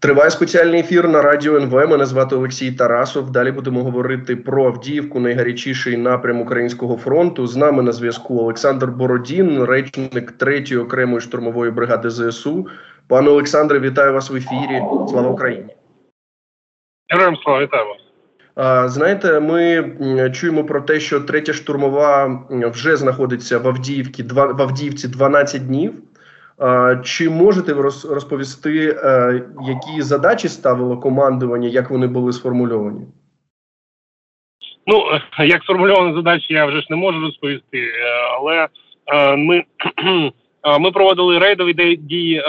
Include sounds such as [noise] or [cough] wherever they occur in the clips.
Триває спеціальний ефір на радіо НВ. Мене звати Олексій Тарасов. Далі будемо говорити про Авдіївку, найгарячіший напрям Українського фронту. З нами на зв'язку Олександр Бородін, речник 3-ї окремої штурмової бригади ЗСУ. Пане Олександре, вітаю вас в ефірі. Слава Україні! Героям слава вітаю вас. Знаєте, ми чуємо про те, що третя штурмова вже знаходиться в Авдіївці в Авдіївці 12 днів. Чи можете ви розповісти, е, які задачі ставило командування, як вони були сформульовані? Ну, як сформульовані задачі, я вже ж не можу розповісти, е, але е, ми [clears throat] ми проводили рейдові дії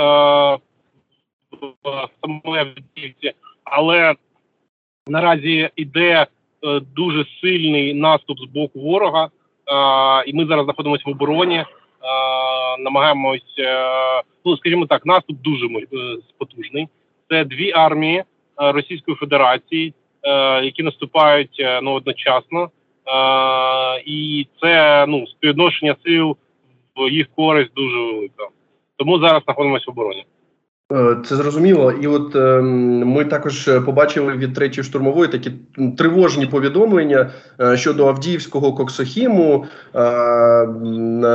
в самої Авдіївці, але наразі йде дуже сильний наступ з боку ворога, і ми зараз знаходимося в обороні. Е, намагаємось, е, ну скажімо так, наступ дуже е, потужний. Це дві армії Російської Федерації, які наступають ну одночасно, і це ну співвідношення сил в їх користь дуже велика. Тому зараз знаходимося в обороні. Е, це зрозуміло, і от е, ми також побачили від третьої штурмової такі тривожні повідомлення е, щодо Авдіївського коксохіму. Е,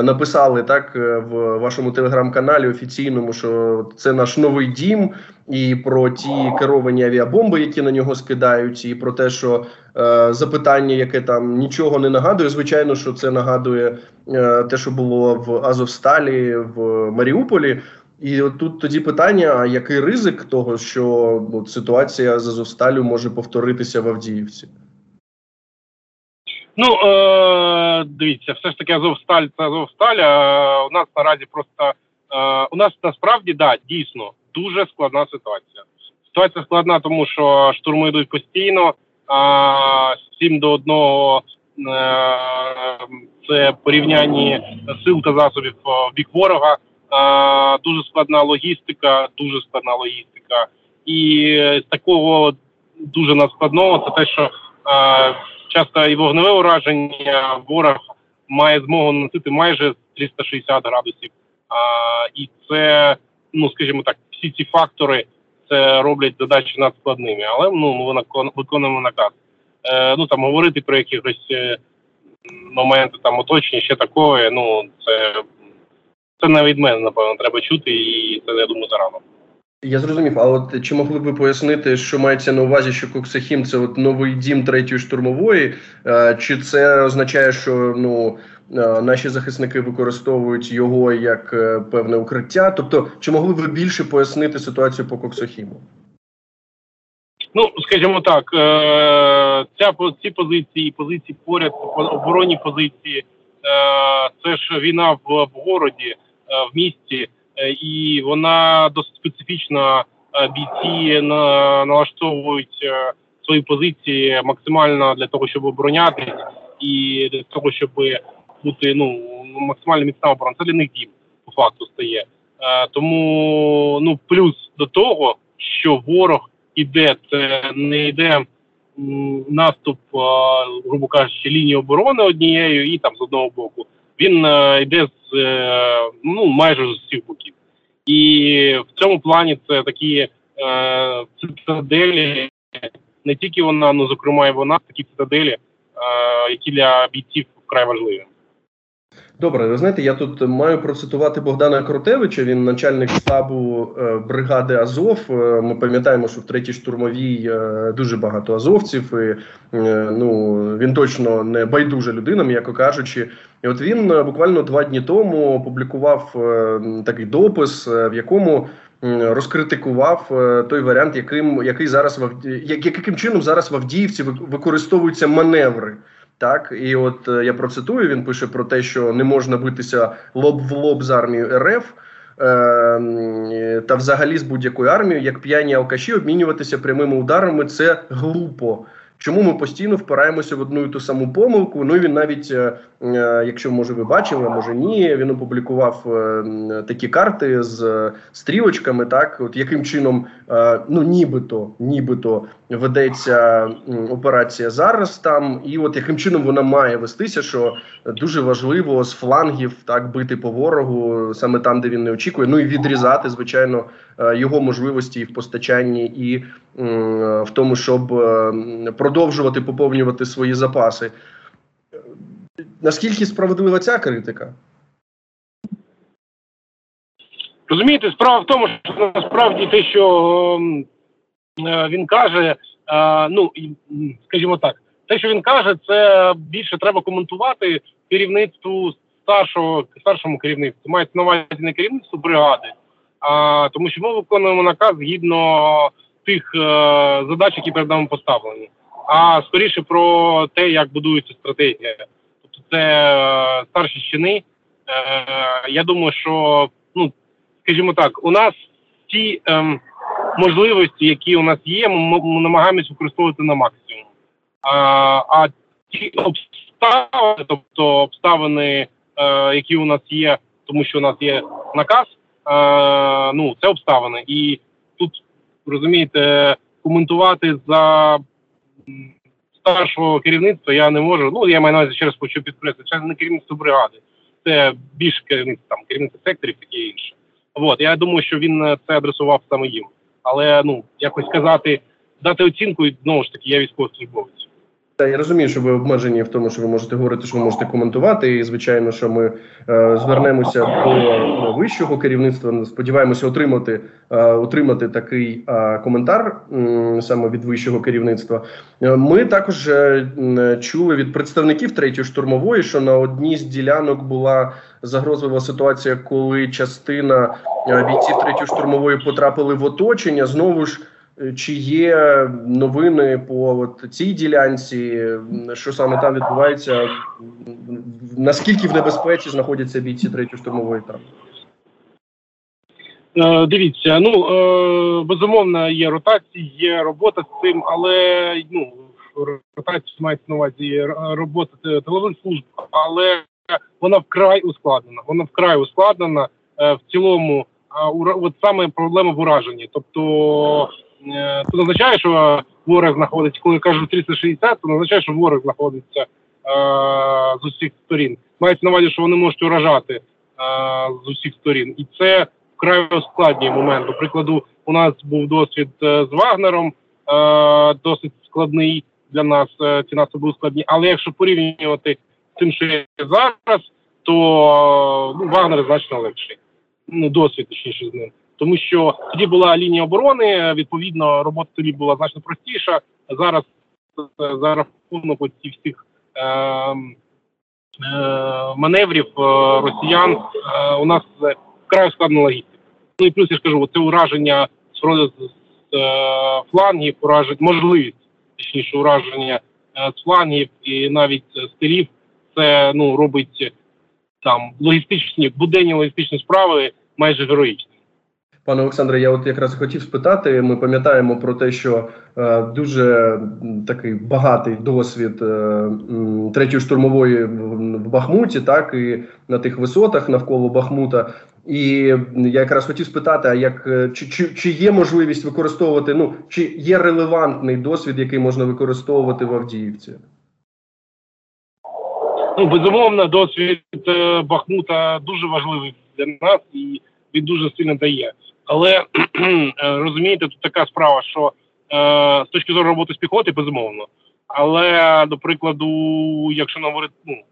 написали так е, в вашому телеграм-каналі офіційному, що це наш новий дім, і про ті керовані авіабомби, які на нього скидають, і про те, що е, запитання, яке там нічого не нагадує. Звичайно, що це нагадує е, те, що було в Азовсталі в Маріуполі. І от тут тоді питання: який ризик того, що от, ситуація з Азовсталю може повторитися в Авдіївці? Ну е, дивіться, все ж таки Азовсталь це Азовсталь. А у нас наразі просто е, у нас насправді да, дійсно дуже складна ситуація. Ситуація складна, тому що штурми йдуть постійно. А 7 до 1 е, це порівняння сил та засобів в бік ворога дуже складна логістика, дуже складна логістика. І такого дуже надскладного це те, що часто і вогневе ураження ворог має змогу наносити майже 360 градусів. І це, ну скажімо так, всі ці фактори це роблять задачі надскладними. Але ну ми виконуємо наказ. Е, ну там говорити про якихось е, моменти там оточення, ще такое, ну це це не від мене, напевно, треба чути, і це я думаю зарано. Я зрозумів, а от чи могли б ви пояснити, що мається на увазі, що Коксахім це от новий дім третьої штурмової? Е, чи це означає, що ну е, наші захисники використовують його як е, певне укриття? Тобто, чи могли б ви більше пояснити ситуацію по Коксахіму? Ну, скажімо так, ця ці позиції, позиції поряд, оборонні позиції, це ж війна в, в городі. Е, в місті, е, і вона досить специфічна. Е, бійці налаштовують свої позиції максимально для того, щоб оборонятись, і для того, щоб бути ну максимально міцна оборона. Це для них дім по факту стає. Тому ну плюс до того, що ворог іде, це не йде наступ, грубо кажучи, лінії оборони однією, і там з одного боку він йде з е, ну майже з усіх боків. І в цьому плані це такі е, цитаделі, не тільки вона, ну зокрема, і вона такі цитаделі, е, які для бійців вкрай важливі. Добре, ви знаєте, я тут маю процитувати Богдана Кротевича. Він начальник штабу е, бригади Азов. Е, ми пам'ятаємо, що в третій штурмовій е, дуже багато азовців. і ну Він точно не байдужа людина, м'яко кажучи. І от він буквально два дні тому опублікував такий допис, в якому розкритикував той варіант, яким який зараз яким чином зараз в Авдіївці використовуються маневри. Так, і от е, я процитую, він пише про те, що не можна битися лоб в лоб з армією РФ е, та взагалі з будь-якою армією, як п'яні алкаші, обмінюватися прямими ударами це глупо. Чому ми постійно впираємося в одну і ту саму помилку? Ну він навіть, е, е, якщо може ви бачили, може ні, він опублікував е, такі карти з стрілочками, так от яким чином, ну нібито, нібито ведеться операція зараз там, і от яким чином вона має вестися, що дуже важливо з флангів так бити по ворогу, саме там, де він не очікує. Ну і відрізати, звичайно, його можливості і в постачанні, і в тому, щоб продовжувати поповнювати свої запаси. Наскільки справедлива ця критика? Розумієте, справа в тому, що насправді те, що е, він каже, е, ну скажімо так, те, що він каже, це більше треба коментувати керівництву старшого старшому керівництву. Мається на увазі не керівництву бригади, а тому, що ми виконуємо наказ згідно тих е, задач, які перед нами поставлені а скоріше про те, як будується стратегія. Тобто це е, старші щини. Е, я думаю, що ну скажімо так, у нас ті е, можливості, які у нас є, ми, ми намагаємось використовувати на максимум. А а ті обставини, тобто обставини, е, які у нас є, тому що у нас є наказ, е, ну це обставини, і тут розумієте, коментувати за старшого керівництва я не можу. Ну я маю на увазі ще раз хочу підкреслити, це не керівництво бригади, це більше керівництво там керівництво секторів, таке інше. От я думаю, що він це адресував саме їм. Але ну якось сказати, дати оцінку знову ж таки, я військовослужбовець. Та я розумію, що ви обмежені в тому, що ви можете говорити, що ви можете коментувати. І звичайно, що ми е, звернемося до вищого керівництва. Сподіваємося, отримати е, отримати такий е, коментар е, саме від вищого керівництва. Е, ми також е, чули від представників третьої штурмової, що на одній з ділянок була загрозлива ситуація, коли частина е, бійців третьої штурмової потрапили в оточення. Знову ж. Чи є новини по от цій ділянці? Що саме там відбувається? Наскільки в небезпеці знаходяться бійці третьої штурмової там? Е, дивіться, ну е, безумовно, є ротації, є робота з цим, але ну ротація мається на увазі робота тилових служб, але вона вкрай ускладнена. Вона вкрай ускладнена е, в цілому. А От саме проблема в ураженні, тобто Е, це означає, що ворог знаходиться, коли кажуть 360, це означає, що ворог знаходиться е, з усіх сторін. Мається на увазі, що вони можуть уражати е, з усіх сторін. І це вкрай складний момент. До прикладу, у нас був досвід е, з Вагнером, е, досить складний для нас. Е, ці нас були складні. Але якщо порівнювати з тим, що є зараз, то ну, Вагнер значно легший. Ну, досвід точніше з ним тому що тоді була лінія оборони. Відповідно, робота тоді була значно простіша. Зараз е, за рахунок цих всіх е, е, маневрів е, росіян е, у нас вкрай складна логістика. Ну і плюс я ж кажу, це ураження з, е, флангів, ураження можливість точніше ураження з флангів і навіть з. Це ну робить там логістичні буденні логістичні справи майже героїчні. Пане Олександре, я от якраз хотів спитати. Ми пам'ятаємо про те, що е, дуже такий багатий досвід е, третьої штурмової в Бахмуті, так і на тих висотах навколо Бахмута. І я якраз хотів спитати: а як е, чи, чи чи, є можливість використовувати? Ну чи є релевантний досвід, який можна використовувати в Авдіївці? Ну безумовно, досвід е, Бахмута дуже важливий для нас і він дуже сильно дає. Але [clears throat] е, розумієте, тут така справа, що е, з точки зору роботи з піхоти, безумовно. Але, до прикладу, якщо говорити, ну,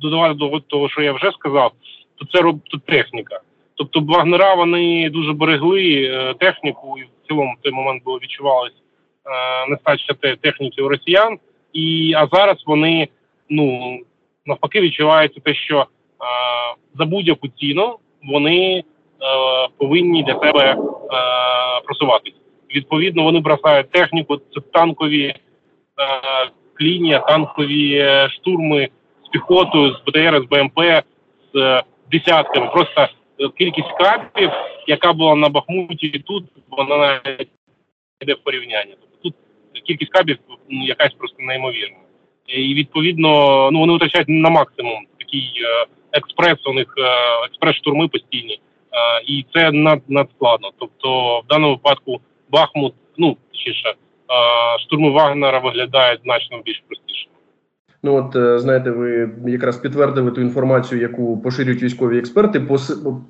додавати до того, що я вже сказав, то це то техніка. Тобто Вагнера вони дуже берегли е, техніку, і в цілому в той момент було відчувалось е, нестача техніки у росіян. І а зараз вони ну навпаки відчувається те, що е, за будь-яку ціну вони повинні для себе е, просуватися. Відповідно, вони бросають техніку, це танкові е, танкові штурми з піхотою, з БТР, з БМП, з десятками. Просто кількість крапів, яка була на Бахмуті, тут вона навіть йде в порівняння. Тобто тут кількість кабів ну, якась просто неймовірна. І відповідно ну вони витрачають на максимум такий е, експрес, у них е, експрес-штурми постійні, е, і це над, надскладно. Тобто, в даному випадку Бахмут, ну точніше, штурми Вагнера виглядають значно більш простіше. Ну от е, знаєте, ви якраз підтвердили ту інформацію, яку поширюють військові експерти,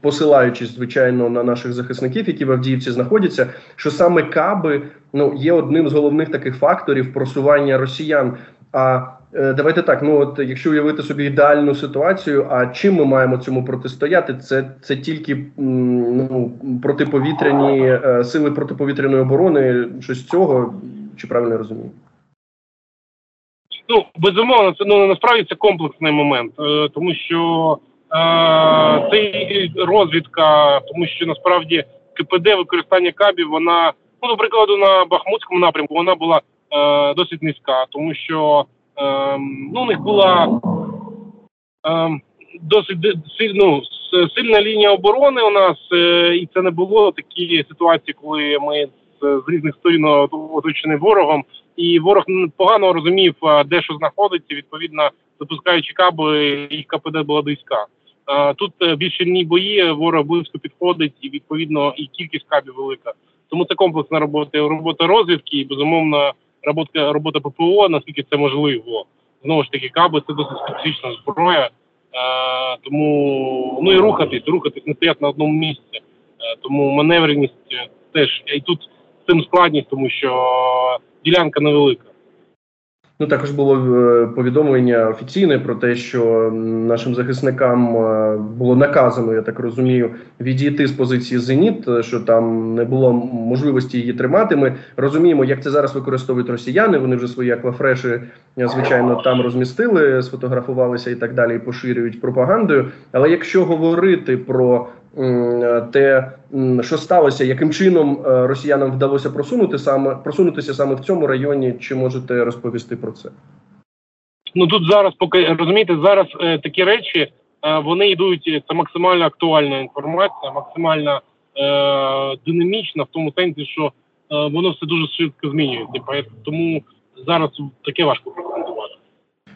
посилаючись звичайно на наших захисників, які в Авдіївці знаходяться. Що саме каби ну є одним з головних таких факторів просування росіян. А давайте так. Ну от якщо уявити собі ідеальну ситуацію, а чим ми маємо цьому протистояти? Це це тільки ну протиповітряні е, сили протиповітряної оборони. Щось цього чи правильно я розумію? Ну безумовно, це ну насправді це комплексний момент, е, тому що е, це розвідка, тому що насправді КПД використання кабів, вона ну, до прикладу на Бахмутському напрямку вона була е, досить низька, тому що е, ну, у них була е, досить ну, сильна лінія оборони у нас, е, і це не було такі ситуації, коли ми з, різних сторін оточені ворогом, і ворог погано розумів, де що знаходиться. Відповідно, запускаючи каби, їх КПД була близька. Тут е, більше ні бої, ворог близько підходить, і відповідно і кількість кабів велика. Тому це комплексна робота робота розвідки і безумовно робота робота ППО, наскільки це можливо. Знову ж таки, каби це досить специфічна зброя. Тому ну і рухатись, рухатись не стоять на одному місці. Тому маневреність е, теж і тут з цим складність, тому що ділянка невелика. Ну також було е, повідомлення офіційне про те, що нашим захисникам е, було наказано, я так розумію, відійти з позиції зеніт, е, що там не було можливості її тримати. Ми розуміємо, як це зараз використовують росіяни. Вони вже свої аквафреші, звичайно, там розмістили, сфотографувалися і так далі, поширюють пропагандою. Але якщо говорити про те, що сталося, яким чином е, росіянам вдалося просунути саме просунутися саме в цьому районі, чи можете розповісти про це? Ну тут зараз поки розумієте, зараз е, такі речі е, вони йдуть. Це максимально актуальна інформація, максимально е, динамічна, в тому сенсі, що е, воно все дуже швидко змінюється. Тому зараз таке важко.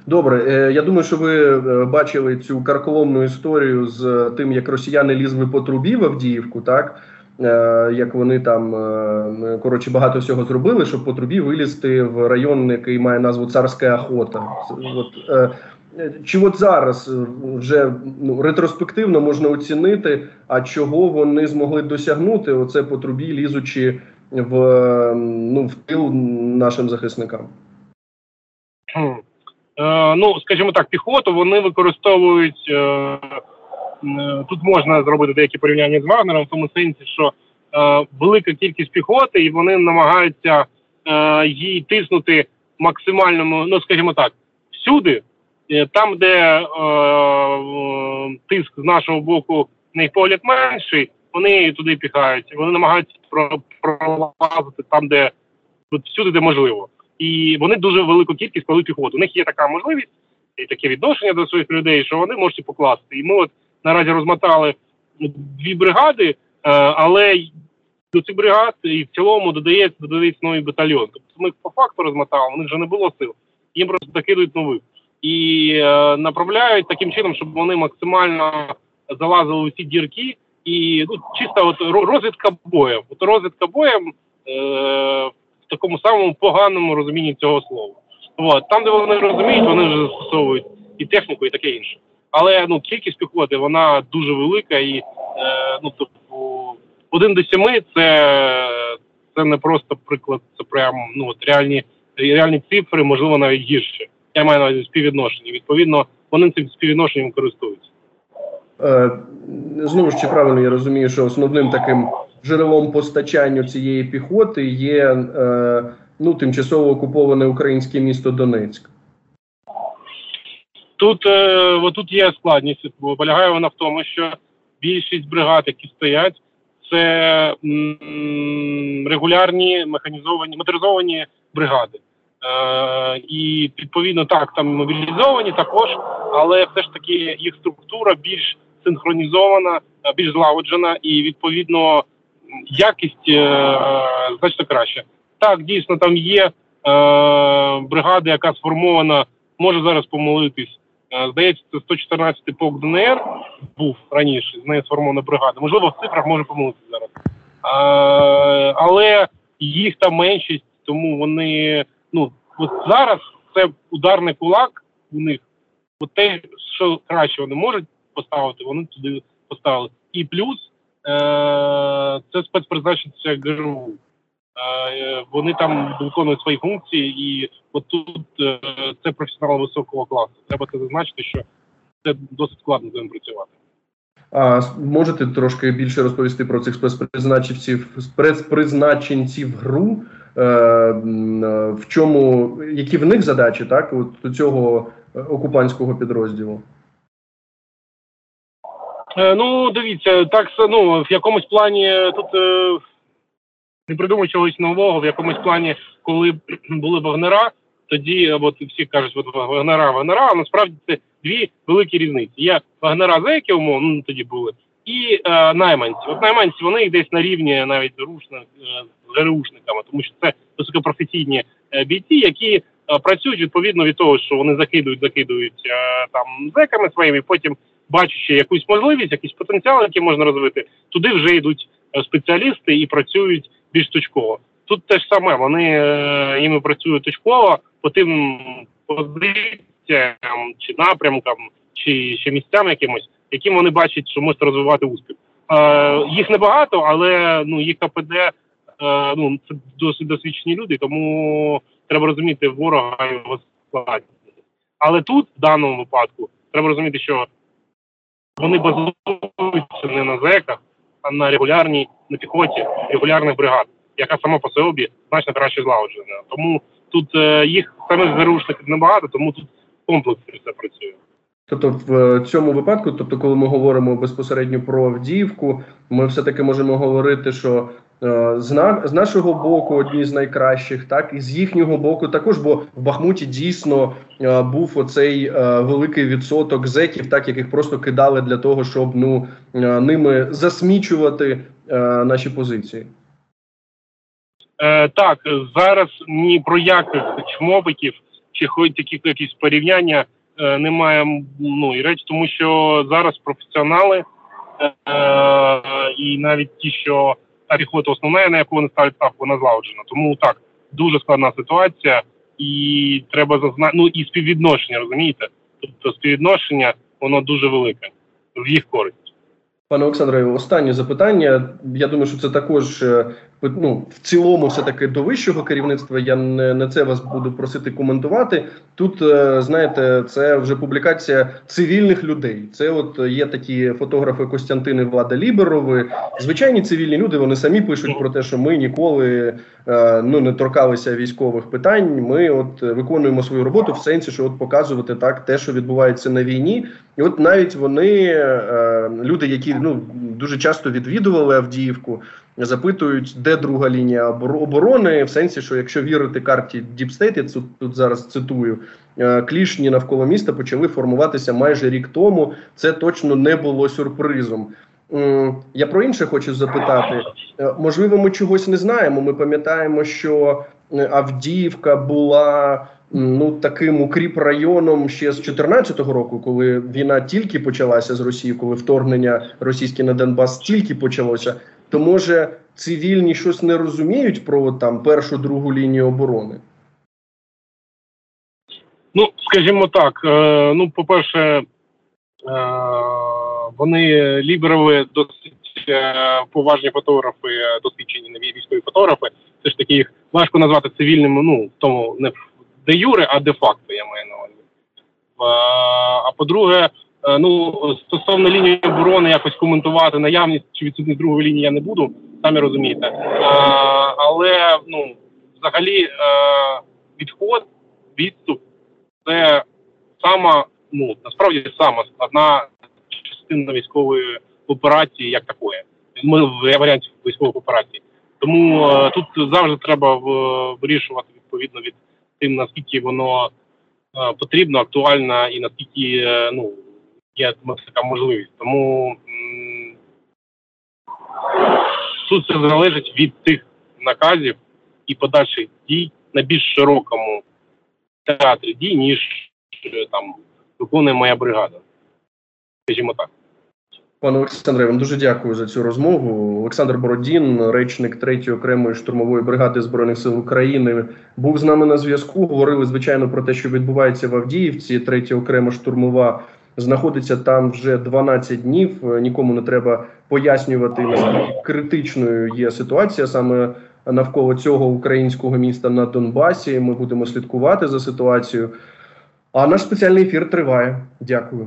Добре, е, я думаю, що ви е, бачили цю карколомну історію з тим, як росіяни лізли по трубі в Авдіївку, так е, як вони там коротше багато всього зробили, щоб по трубі вилізти в район, який має назву Царська Охота. От, чи от зараз вже ну, ретроспективно можна оцінити, а чого вони змогли досягнути? Оце по трубі, лізучи в ну в тил нашим захисникам? Е, ну, скажімо так, піхоту вони використовують. Е, е, тут можна зробити деякі порівняння з Вагнером, в тому сенсі, що велика кількість піхоти, і вони намагаються її тиснути максимальному, ну скажімо так, всюди, там, де тиск з нашого боку, на їх погляд менший, вони туди піхають. Вони намагаються пролазити там, де тут всюди, де можливо і вони дуже велику кількість коли піхоту. У них є така можливість і таке відношення до своїх людей, що вони можуть покласти. І ми от наразі розмотали дві бригади, е, але до цих бригад і в цілому додається додається новий батальйон. Тобто ми по факту розмотали, у них вже не було сил. Їм просто закидують нових і е, направляють таким чином, щоб вони максимально залазили у ці дірки. І ну, чисто от розвідка боєм. От розвідка боєм е, такому самому поганому розумінні цього слова. От. Там, де вони розуміють, вони вже застосовують і техніку, і таке інше. Але ну кількість піхоти вона дуже велика, і е, ну тобто один до сіми це це не просто приклад, це прям ну от реальні реальні цифри, можливо, навіть гірше. Я маю на увазі співвідношення. Відповідно, вони цим співвідношенням користуються. Е, знову ж чи правильно я розумію, що основним таким джерелом постачання цієї піхоти є е, ну, тимчасово окуповане українське місто Донецьк. Тут е, тут є складність. Полягає вона в тому, що більшість бригад, які стоять, це м, регулярні механізовані моторизовані бригади. Е, І відповідно так там мобілізовані також, але все ж таки їх структура більш синхронізована, більш злагоджена, і відповідно якість е, значно краще. Так, дійсно, там є бригади, яка сформована, може зараз помилитись. Е, здається, це 114-й полк ДНР був раніше, з нею сформована бригада. Можливо, в цифрах може помилитися зараз. А, Але їх там меншість, тому вони ну от зараз це ударний кулак у них. От те, що краще вони можуть поставити, вони туди поставили. І плюс е- це спецпризначення ГРУ. Е, вони там виконують свої функції, і от тут е, це професіонал високого класу. Треба це зазначити, що це досить складно з ним працювати. А можете трошки більше розповісти про цих спецпризначенців спецпризначенців ГРУ? Е, в чому які в них задачі, так от цього окупантського підрозділу? Ну, дивіться, так ну в якомусь плані тут не придумав чогось нового в якомусь плані, коли [clears throat] були вагнера, тоді от всі кажуть, от вагнера, вагнера, а насправді це дві великі різниці. Є вагнера зеків, умовно, ну тоді були, і е, найманці. От найманці вони десь на рівні навіть рушних е, з ГРУшниками, тому що це високопрофесійні е, бійці, які е, працюють відповідно від того, що вони закидують, закидують е, там зеками своїми, потім бачачи якусь можливість, якийсь потенціал, який можна розвити, туди вже йдуть е, спеціалісти і працюють більш точково. Тут те ж саме, вони е, іми працюють точково по тим позиціям чи напрямкам, чи ще місцям якимось, яким вони бачать, що можуть розвивати успіх. Е, Їх небагато, але ну їх КПД е, ну це досить досвідчені люди, тому треба розуміти ворога його складність. Але тут, в даному випадку, треба розуміти, що вони базуються не на зеках, а на регулярній на піхоті регулярних бригад, яка сама по собі значно краще злагоджена. Тому тут е, їх самих зарушників небагато, тому тут комплексно все працює. Тобто, в цьому випадку, тобто, коли ми говоримо безпосередньо про Авдіївку, ми все таки можемо говорити, що Е, з нашого боку одні з найкращих, так і з їхнього боку також. Бо в Бахмуті дійсно е, був оцей е, великий відсоток зеків, так яких просто кидали для того, щоб ну ними засмічувати наші позиції. Е, Так зараз ні про яких чмобиків чи хоч таких якісь порівняння е, немає. Ну і речі, тому що зараз професіонали е, і навіть ті, що піхота основна, на яку вони ставлять ставку, вона злагоджена. Тому так, дуже складна ситуація, і треба зазнати, ну і співвідношення, розумієте? Тобто співвідношення, воно дуже велике в їх користь. Пане Олександре, останнє запитання. Я думаю, що це також е, ну, в цілому, все таки до вищого керівництва. Я не на це вас буду просити коментувати. Тут е, знаєте, це вже публікація цивільних людей. Це от є такі фотографи Костянтини Влада Ліберови. Звичайні цивільні люди. Вони самі пишуть про те, що ми ніколи е, ну не торкалися військових питань. Ми от виконуємо свою роботу в сенсі, що от показувати так те, що відбувається на війні, і от навіть вони е, люди, які ну дуже часто відвідували Авдіївку запитують, де друга лінія оборони, в сенсі, що якщо вірити карті DeepState, я тут, тут зараз цитую, е, клешні навколо міста почали формуватися майже рік тому. Це точно не було сюрпризом. Я про інше хочу запитати. Е, можливо, ми чогось не знаємо. Ми пам'ятаємо, що е, Авдіївка була ну таким укріп районом ще з 2014 року, коли війна тільки почалася з Росією, коли вторгнення російське на Донбас тільки почалося то може цивільні щось не розуміють про там першу другу лінію оборони? Ну, скажімо так. Е, ну, по-перше, е, вони ліберови досить е, поважні фотографи, досвідчені нові військові фотографи. Все ж таки їх важко назвати цивільними, ну тому не де юре, а де факто я маю на увазі. А по-друге, Е, ну стосовно лінії оборони, якось коментувати наявність чи відсутність другої лінії я не буду, самі розумієте. А, е, але ну взагалі е, відход, відступ це сама, ну насправді сама складна частина військової операції, як такої. Ми в варіанті військових операцій. Тому тут завжди треба вирішувати відповідно від тим, наскільки воно потрібно, актуально і наскільки ну є така можливість. Тому тут це залежить від тих наказів і подальших дій на більш широкому театрі дій, ніж е, там виконує моя бригада. Скажімо так. Пане Олександре, вам дуже дякую за цю розмову. Олександр Бородін, речник 3-ї окремої штурмової бригади збройних сил України, був з нами на зв'язку. Говорили звичайно про те, що відбувається в Авдіївці. 3-я окрема штурмова знаходиться там вже 12 днів. Нікому не треба пояснювати наскільки критичною є ситуація саме навколо цього українського міста на Донбасі. Ми будемо слідкувати за ситуацією. А наш спеціальний ефір триває. Дякую.